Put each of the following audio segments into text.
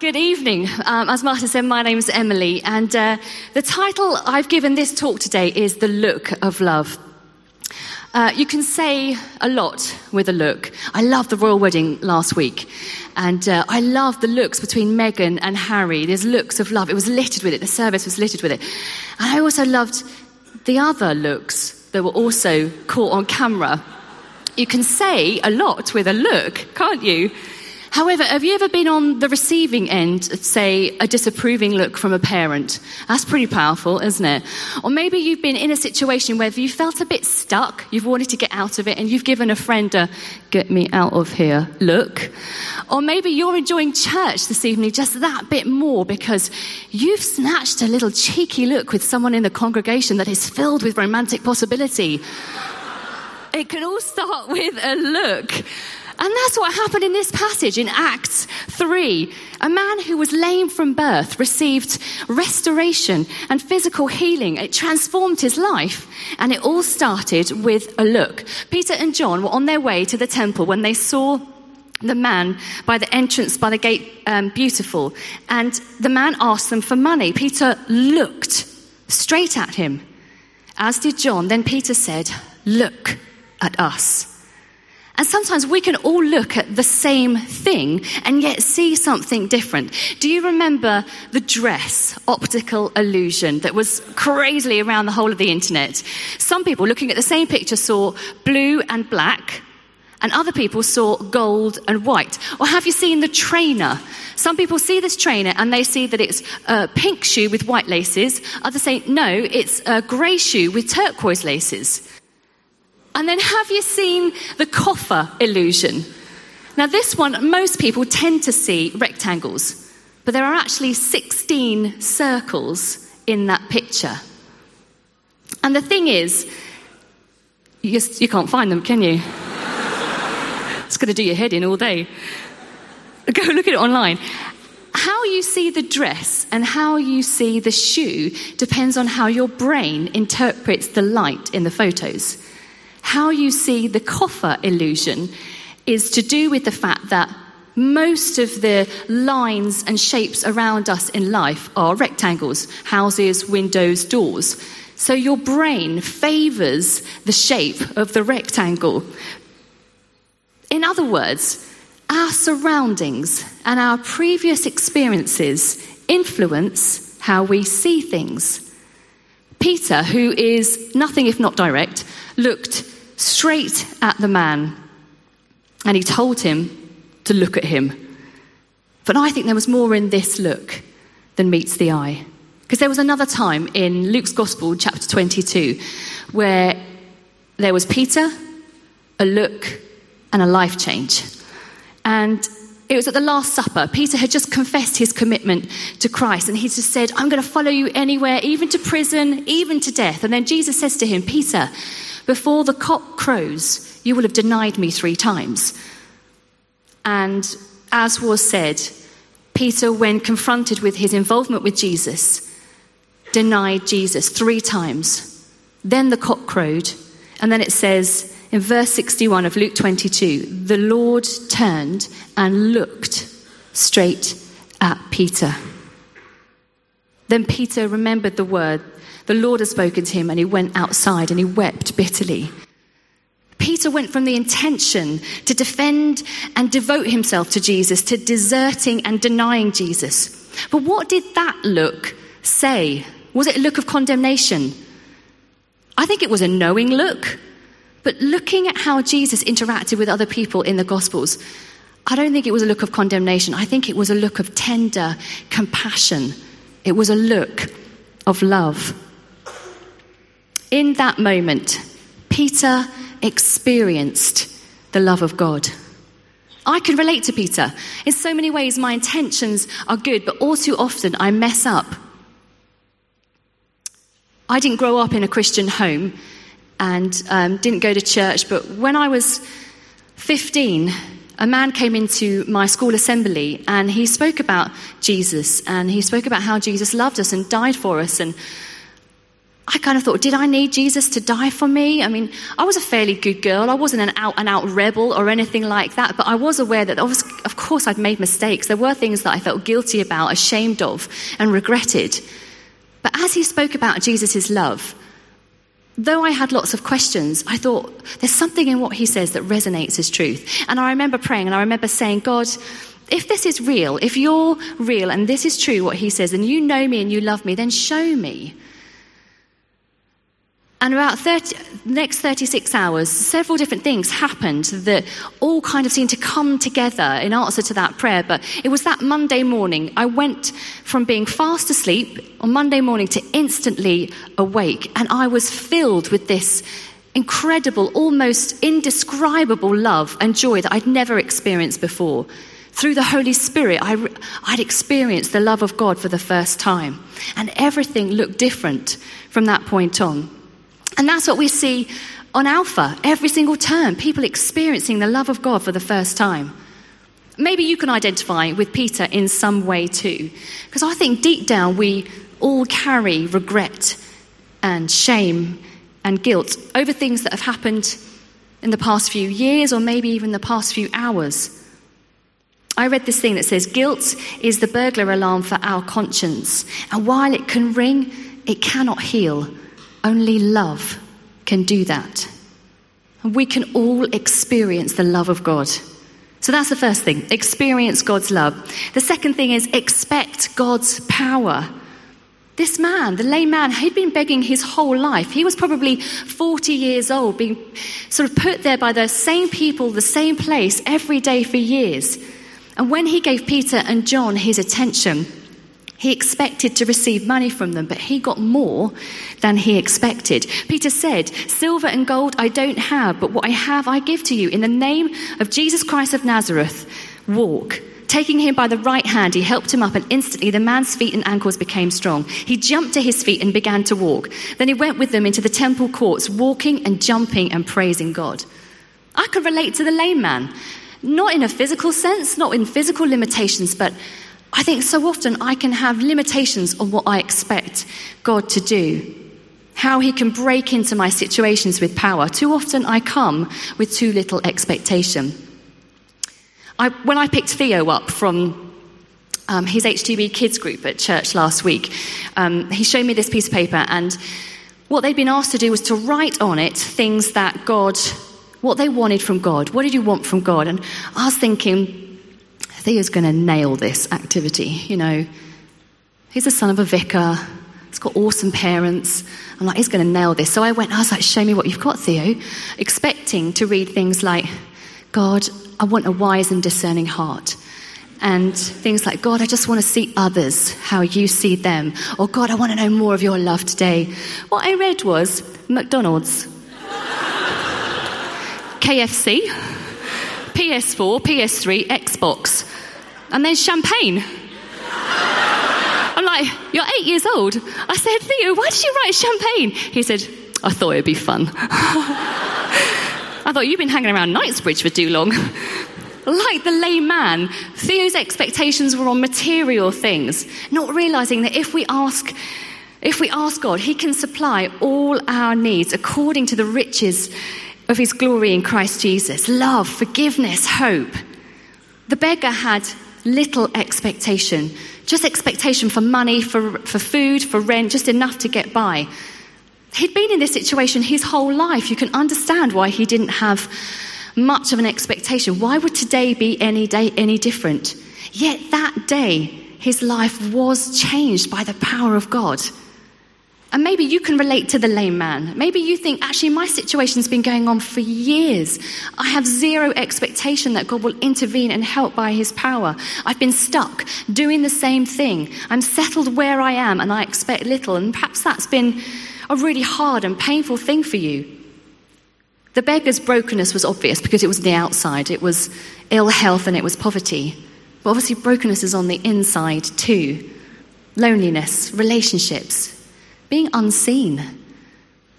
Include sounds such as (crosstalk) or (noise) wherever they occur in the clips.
Good evening. Um, as Martin said, my name is Emily, and uh, the title I've given this talk today is The Look of Love. Uh, you can say a lot with a look. I loved the royal wedding last week, and uh, I loved the looks between Meghan and Harry. There's looks of love. It was littered with it. The service was littered with it. And I also loved the other looks that were also caught on camera. You can say a lot with a look, can't you? However, have you ever been on the receiving end, say, a disapproving look from a parent? That's pretty powerful, isn't it? Or maybe you've been in a situation where you felt a bit stuck, you've wanted to get out of it, and you've given a friend a get me out of here look. Or maybe you're enjoying church this evening just that bit more because you've snatched a little cheeky look with someone in the congregation that is filled with romantic possibility. It can all start with a look. And that's what happened in this passage in Acts 3. A man who was lame from birth received restoration and physical healing. It transformed his life. And it all started with a look. Peter and John were on their way to the temple when they saw the man by the entrance by the gate um, beautiful. And the man asked them for money. Peter looked straight at him, as did John. Then Peter said, Look at us. And sometimes we can all look at the same thing and yet see something different. Do you remember the dress optical illusion that was crazily around the whole of the internet? Some people looking at the same picture saw blue and black, and other people saw gold and white. Or have you seen the trainer? Some people see this trainer and they see that it's a pink shoe with white laces. Others say, no, it's a grey shoe with turquoise laces. And then have you seen the coffer illusion? Now, this one, most people tend to see rectangles, but there are actually 16 circles in that picture. And the thing is, you, you can't find them, can you? (laughs) it's going to do your head in all day. (laughs) Go look at it online. How you see the dress and how you see the shoe depends on how your brain interprets the light in the photos how you see the coffer illusion is to do with the fact that most of the lines and shapes around us in life are rectangles houses, windows, doors. So your brain favors the shape of the rectangle. In other words, our surroundings and our previous experiences influence how we see things. Peter, who is nothing if not direct, looked straight at the man and he told him to look at him. But I think there was more in this look than meets the eye. Because there was another time in Luke's Gospel, chapter 22, where there was Peter, a look, and a life change. And it was at the Last Supper. Peter had just confessed his commitment to Christ, and he just said, I'm going to follow you anywhere, even to prison, even to death. And then Jesus says to him, Peter, before the cock crows, you will have denied me three times. And as was said, Peter, when confronted with his involvement with Jesus, denied Jesus three times. Then the cock crowed, and then it says in verse 61 of Luke 22 the Lord turned and looked straight at Peter. Then Peter remembered the word the Lord had spoken to him and he went outside and he wept bitterly. Peter went from the intention to defend and devote himself to Jesus to deserting and denying Jesus. But what did that look say? Was it a look of condemnation? I think it was a knowing look. But looking at how Jesus interacted with other people in the Gospels, I don't think it was a look of condemnation. I think it was a look of tender compassion. It was a look of love. In that moment, Peter experienced the love of God. I can relate to Peter. In so many ways, my intentions are good, but all too often I mess up. I didn't grow up in a Christian home and um, didn't go to church, but when I was 15, a man came into my school assembly and he spoke about Jesus and he spoke about how Jesus loved us and died for us. And I kind of thought, did I need Jesus to die for me? I mean, I was a fairly good girl. I wasn't an out and out rebel or anything like that, but I was aware that, was, of course, I'd made mistakes. There were things that I felt guilty about, ashamed of, and regretted. But as he spoke about Jesus' love, though I had lots of questions, I thought there's something in what he says that resonates as truth. And I remember praying and I remember saying, God, if this is real, if you're real and this is true, what he says, and you know me and you love me, then show me. And about 30, next 36 hours, several different things happened that all kind of seemed to come together in answer to that prayer. But it was that Monday morning, I went from being fast asleep on Monday morning to instantly awake. And I was filled with this incredible, almost indescribable love and joy that I'd never experienced before. Through the Holy Spirit, I, would experienced the love of God for the first time. And everything looked different from that point on. And that's what we see on Alpha every single term people experiencing the love of God for the first time. Maybe you can identify with Peter in some way too, because I think deep down we all carry regret and shame and guilt over things that have happened in the past few years or maybe even the past few hours. I read this thing that says guilt is the burglar alarm for our conscience, and while it can ring, it cannot heal. Only love can do that. And we can all experience the love of God. So that's the first thing experience God's love. The second thing is expect God's power. This man, the lame man, he'd been begging his whole life. He was probably 40 years old, being sort of put there by the same people, the same place every day for years. And when he gave Peter and John his attention, he expected to receive money from them, but he got more than he expected. Peter said, Silver and gold I don't have, but what I have I give to you. In the name of Jesus Christ of Nazareth, walk. Taking him by the right hand, he helped him up, and instantly the man's feet and ankles became strong. He jumped to his feet and began to walk. Then he went with them into the temple courts, walking and jumping and praising God. I could relate to the lame man, not in a physical sense, not in physical limitations, but I think so often I can have limitations on what I expect God to do, how He can break into my situations with power. Too often I come with too little expectation. I, when I picked Theo up from um, his HTB kids group at church last week, um, he showed me this piece of paper, and what they'd been asked to do was to write on it things that God, what they wanted from God. What did you want from God? And I was thinking, Theo's going to nail this activity. You know, he's the son of a vicar. He's got awesome parents. I'm like, he's going to nail this. So I went, I was like, show me what you've got, Theo. Expecting to read things like, God, I want a wise and discerning heart. And things like, God, I just want to see others how you see them. Or, God, I want to know more of your love today. What I read was McDonald's, (laughs) KFC, PS4, PS3, Xbox and then champagne. I'm like, You're eight years old. I said, Theo, why did you write champagne? He said, I thought it'd be fun. (laughs) I thought, You've been hanging around Knightsbridge for too long. like the lame man, Theo's expectations were on material things, not realizing that if we ask, if we ask God, He can supply all our needs according to the riches of His glory in Christ Jesus love, forgiveness, hope. The beggar had little expectation, just expectation for money, for, for food, for rent, just enough to get by. He'd been in this situation his whole life. You can understand why he didn't have much of an expectation. Why would today be any day any different? Yet that day, his life was changed by the power of God. And maybe you can relate to the lame man. Maybe you think, actually, my situation's been going on for years. I have zero expectation that God will intervene and help by his power. I've been stuck doing the same thing. I'm settled where I am and I expect little. And perhaps that's been a really hard and painful thing for you. The beggar's brokenness was obvious because it was the outside. It was ill health and it was poverty. But obviously, brokenness is on the inside too loneliness, relationships, being unseen.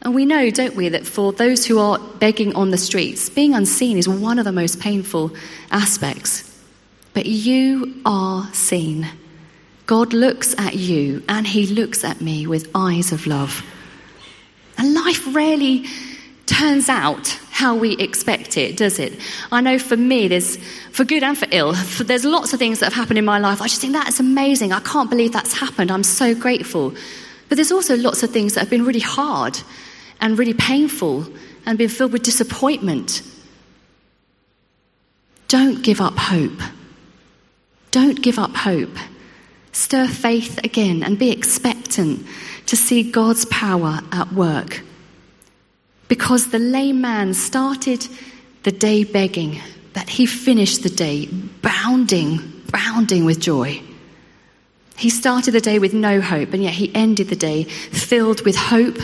And we know, don't we, that for those who are begging on the streets, being unseen is one of the most painful aspects. But you are seen. God looks at you and he looks at me with eyes of love. And life rarely turns out how we expect it, does it? I know for me, there's, for good and for ill, for, there's lots of things that have happened in my life. I just think that's amazing. I can't believe that's happened. I'm so grateful. But there's also lots of things that have been really hard and really painful and been filled with disappointment. Don't give up hope. Don't give up hope. Stir faith again and be expectant to see God's power at work. Because the lame man started the day begging, that he finished the day bounding, bounding with joy. He started the day with no hope, and yet he ended the day filled with hope,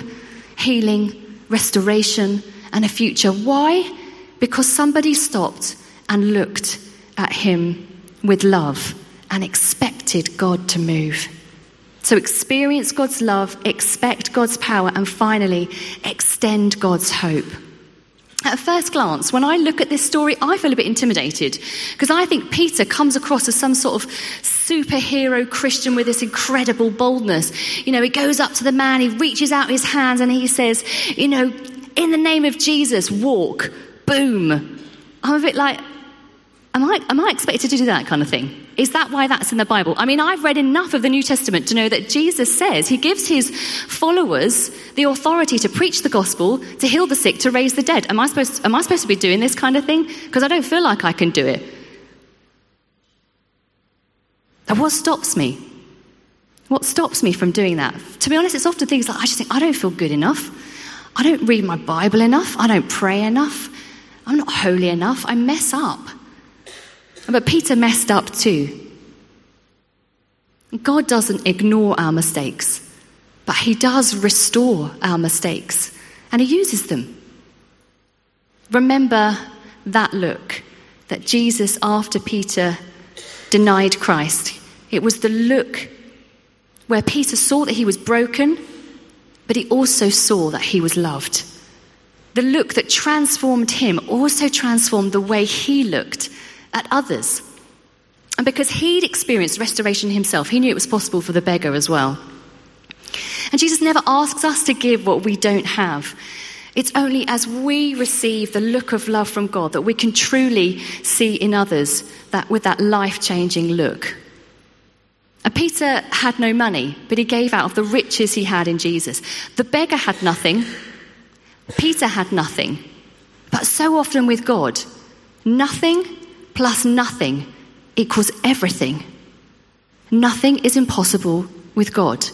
healing, restoration, and a future. Why? Because somebody stopped and looked at him with love and expected God to move. So experience God's love, expect God's power, and finally, extend God's hope. At first glance, when I look at this story, I feel a bit intimidated because I think Peter comes across as some sort of superhero Christian with this incredible boldness. You know, he goes up to the man, he reaches out his hands, and he says, You know, in the name of Jesus, walk. Boom. I'm a bit like, Am I, am I expected to do that kind of thing? Is that why that's in the Bible? I mean, I've read enough of the New Testament to know that Jesus says he gives his followers the authority to preach the gospel, to heal the sick, to raise the dead. Am I supposed am I supposed to be doing this kind of thing? Because I don't feel like I can do it. And what stops me? What stops me from doing that? To be honest, it's often things like I just think I don't feel good enough. I don't read my Bible enough. I don't pray enough. I'm not holy enough. I mess up. But Peter messed up too. God doesn't ignore our mistakes, but He does restore our mistakes and He uses them. Remember that look that Jesus, after Peter denied Christ, it was the look where Peter saw that he was broken, but he also saw that he was loved. The look that transformed him also transformed the way he looked at others. And because he'd experienced restoration himself, he knew it was possible for the beggar as well. And Jesus never asks us to give what we don't have. It's only as we receive the look of love from God that we can truly see in others that with that life-changing look. And Peter had no money, but he gave out of the riches he had in Jesus. The beggar had nothing. Peter had nothing. But so often with God, nothing plus nothing equals everything. Nothing is impossible with God.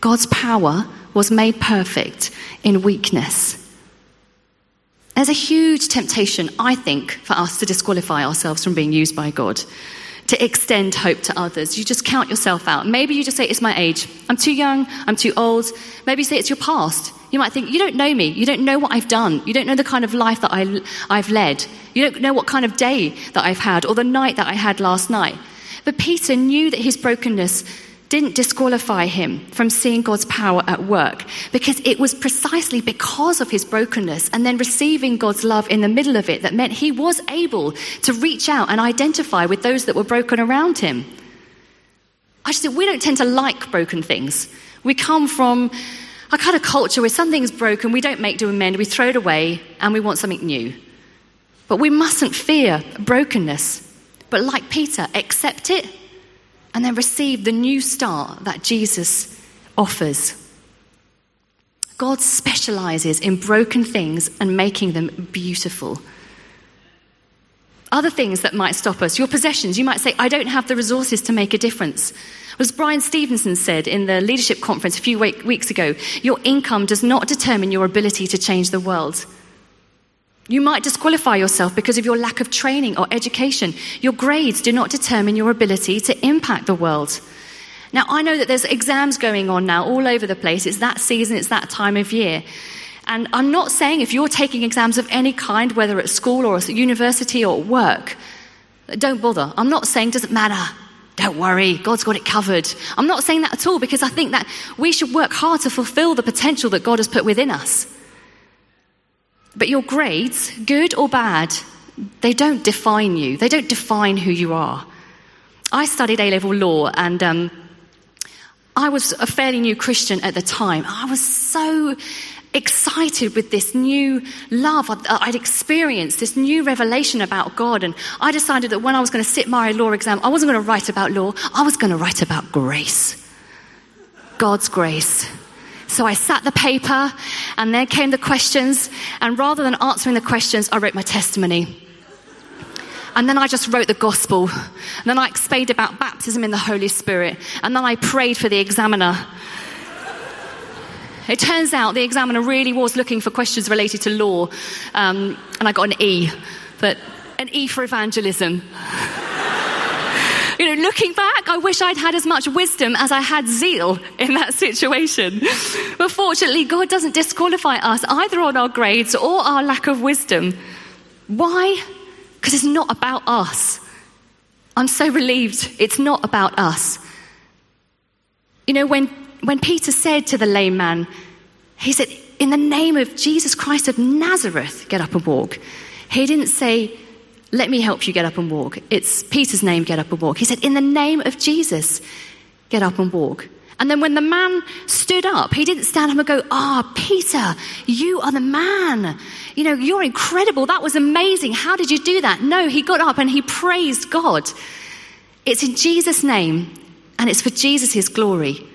God's power was made perfect in weakness. There's a huge temptation, I think, for us to disqualify ourselves from being used by God, to extend hope to others. You just count yourself out. Maybe you just say, It's my age. I'm too young. I'm too old. Maybe you say, It's your past. You might think, You don't know me. You don't know what I've done. You don't know the kind of life that I, I've led. You don't know what kind of day that I've had or the night that I had last night. But Peter knew that his brokenness didn't disqualify him from seeing God's power at work because it was precisely because of his brokenness and then receiving God's love in the middle of it that meant he was able to reach out and identify with those that were broken around him. I just we don't tend to like broken things. We come from a kind of culture where something's broken, we don't make do amend, we throw it away, and we want something new. But we mustn't fear brokenness, but like Peter, accept it and then receive the new start that Jesus offers. God specializes in broken things and making them beautiful. Other things that might stop us, your possessions, you might say, I don't have the resources to make a difference. As Bryan Stevenson said in the leadership conference a few weeks ago, your income does not determine your ability to change the world. You might disqualify yourself because of your lack of training or education. Your grades do not determine your ability to impact the world. Now, I know that there's exams going on now all over the place. It's that season, it's that time of year. And I'm not saying if you're taking exams of any kind, whether at school or at university or work, don't bother. I'm not saying doesn't matter. Don't worry, God's got it covered. I'm not saying that at all because I think that we should work hard to fulfill the potential that God has put within us. But your grades, good or bad, they don't define you, they don't define who you are. I studied A level law and um, I was a fairly new Christian at the time. I was so excited with this new love I'd, uh, I'd, experienced, this new revelation about God. And I decided that when I was going to sit my law exam, I wasn't going to write about law, I was going to write about grace. God's grace. So I sat the paper, and there came the questions. And rather than answering the questions, I wrote my testimony. And then I just wrote the gospel. And then I explained about baptism in the Holy Spirit. And then I prayed for the examiner. It turns out the examiner really was looking for questions related to law, um, and I got an E, but an E for evangelism. you know, looking back, I wish I'd had as much wisdom as I had zeal in that situation. But fortunately, God doesn't disqualify us either on our grades or our lack of wisdom. Why? Because it's not about us. I'm so relieved it's not about us. You know, when when Peter said to the lame man, he said, In the name of Jesus Christ of Nazareth, get up and walk. He didn't say, Let me help you get up and walk. It's Peter's name, get up and walk. He said, In the name of Jesus, get up and walk. And then when the man stood up, he didn't stand up and go, Ah, oh, Peter, you are the man. You know, you're incredible. That was amazing. How did you do that? No, he got up and he praised God. It's in Jesus' name and it's for Jesus' glory.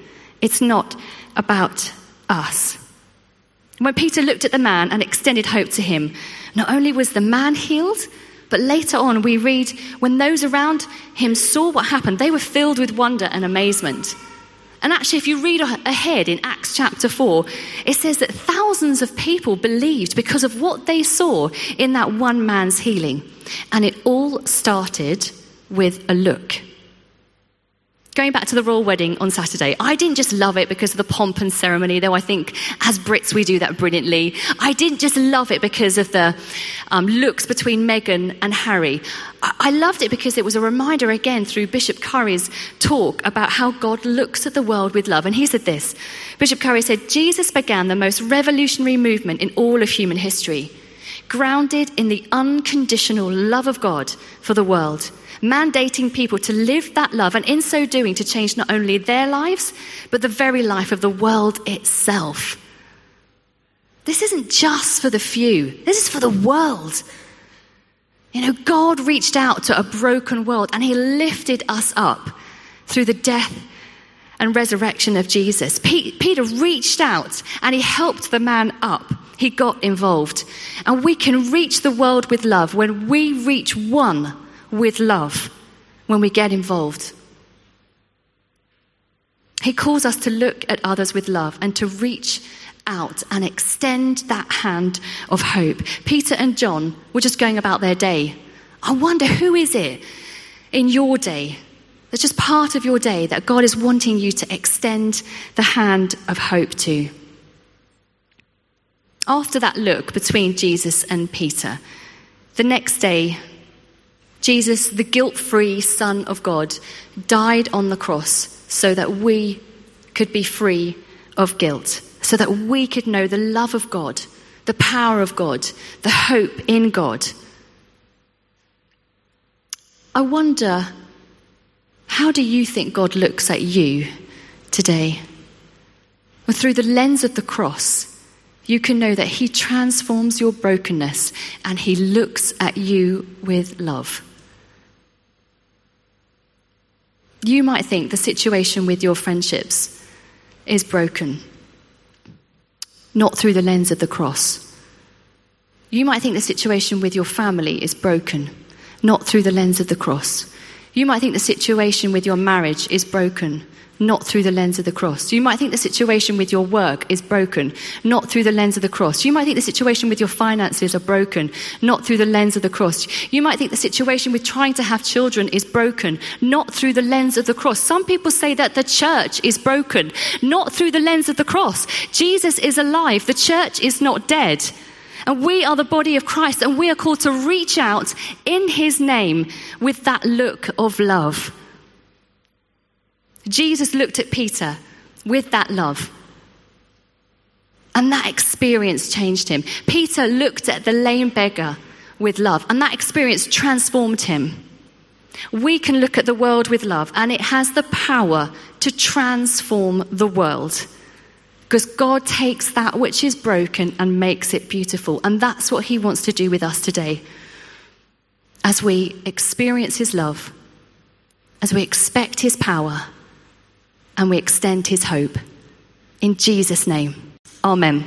It's not about us. When Peter looked at the man and extended hope to him, not only was the man healed, but later on we read when those around him saw what happened, they were filled with wonder and amazement. And actually, if you read ahead in Acts chapter 4, it says that thousands of people believed because of what they saw in that one man's healing. And it all started with a look. Going back to the royal wedding on Saturday, I didn't just love it because of the pomp and ceremony, though I think as Brits we do that brilliantly. I didn't just love it because of the um, looks between Meghan and Harry. I-, I loved it because it was a reminder again through Bishop Curry's talk about how God looks at the world with love. And he said this Bishop Curry said, Jesus began the most revolutionary movement in all of human history, grounded in the unconditional love of God for the world mandating people to live that love and in so doing to change not only their lives, but the very life of the world itself. This isn't just for the few, this is for the world. You know, God reached out to a broken world and He lifted us up through the death and resurrection of Jesus. Peter reached out and he helped the man up. He got involved. And we can reach the world with love when we reach one with love when we get involved. He calls us to look at others with love and to reach out and extend that hand of hope. Peter and John were just going about their day. I wonder who is it in your day that's just part of your day that God is wanting you to extend the hand of hope to. After that look between Jesus and Peter, the next day Jesus, the guilt free Son of God, died on the cross so that we could be free of guilt, so that we could know the love of God, the power of God, the hope in God. I wonder, how do you think God looks at you today? Well, through the lens of the cross, you can know that He transforms your brokenness and He looks at you with love. You might think the situation with your friendships is broken, not through the lens of the cross. You might think the situation with your family is broken, not through the lens of the cross. You might think the situation with your marriage is broken, not through the lens of the cross. You might think the situation with your work is broken, not through the lens of the cross. You might think the situation with your finances are broken, not through the lens of the cross. You might think the situation with trying to have children is broken, not through the lens of the cross. Some people say that the church is broken, not through the lens of the cross. Jesus is alive, the church is not dead. And we are the body of Christ, and we are called to reach out in his name with that look of love. Jesus looked at Peter with that love. And that experience changed him. Peter looked at the lame beggar with love, and that experience transformed him. We can look at the world with love, and it has the power to transform the world. Because God takes that which is broken and makes it beautiful. And that's what He wants to do with us today. As we experience His love, as we expect His power, and we extend His hope. In Jesus' name, Amen.